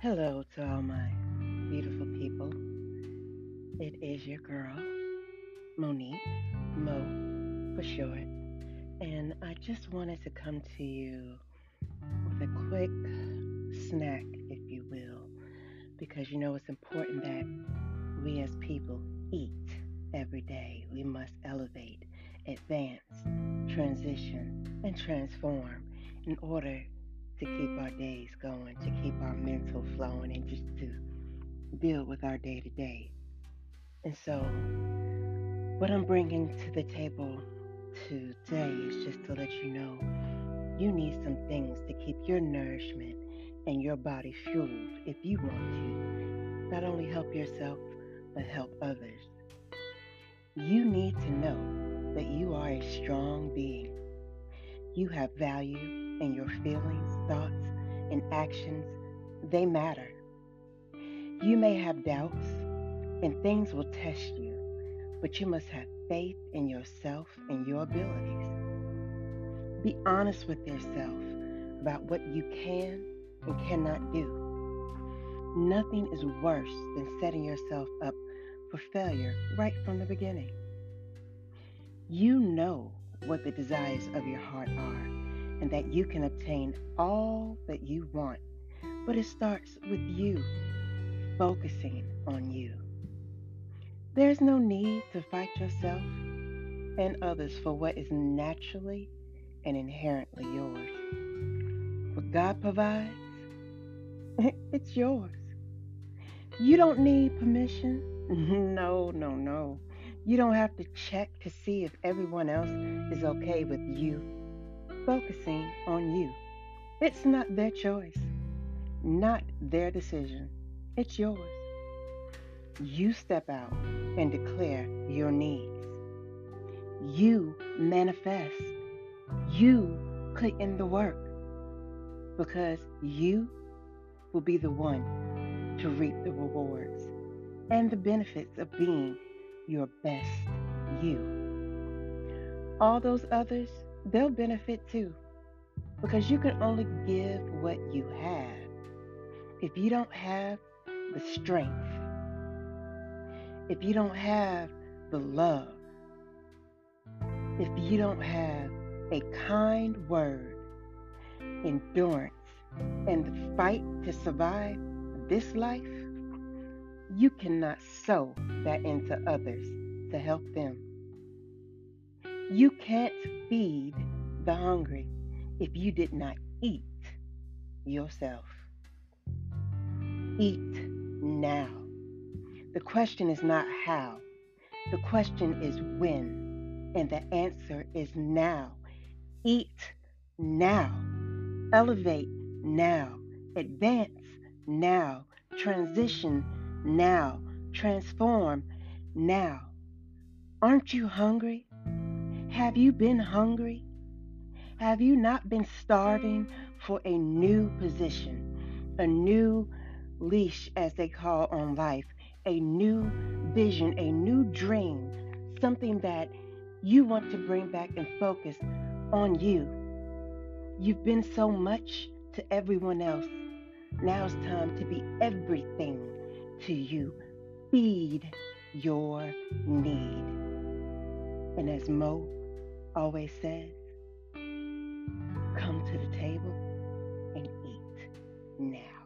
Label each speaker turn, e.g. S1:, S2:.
S1: Hello to all my beautiful people. It is your girl, Monique, Mo for short. And I just wanted to come to you with a quick snack, if you will, because you know it's important that we as people eat every day. We must elevate, advance, transition, and transform in order to keep our days going, to keep our mental flowing, and just to deal with our day to day. And so, what I'm bringing to the table today is just to let you know you need some things to keep your nourishment and your body fueled if you want to not only help yourself, but help others. You need to know that you are a strong being. You have value, and your feelings, thoughts, and actions, they matter. You may have doubts, and things will test you, but you must have faith in yourself and your abilities. Be honest with yourself about what you can and cannot do. Nothing is worse than setting yourself up for failure right from the beginning. You know what the desires of your heart are and that you can obtain all that you want, but it starts with you focusing on you. There's no need to fight yourself and others for what is naturally and inherently yours. What God provides, it's yours. You don't need permission. No, no, no. You don't have to check to see if everyone else is okay with you focusing on you. It's not their choice, not their decision. It's yours. You step out and declare your needs. You manifest. You put in the work because you will be the one to reap the rewards and the benefits of being your best you. All those others, they'll benefit too because you can only give what you have. If you don't have the strength, if you don't have the love, if you don't have a kind word, endurance, and the fight to survive this life, you cannot sow that into others to help them. You can't feed the hungry if you did not eat yourself. Eat now. The question is not how, the question is when, and the answer is now. Eat now. Elevate now. Advance now. Transition now. Transform now. Aren't you hungry? Have you been hungry? Have you not been starving for a new position, a new leash, as they call on life, a new vision, a new dream, something that you want to bring back and focus on you? You've been so much to everyone else. Now it's time to be everything to you. Feed your need. And as Mo always says, come to the table and eat now.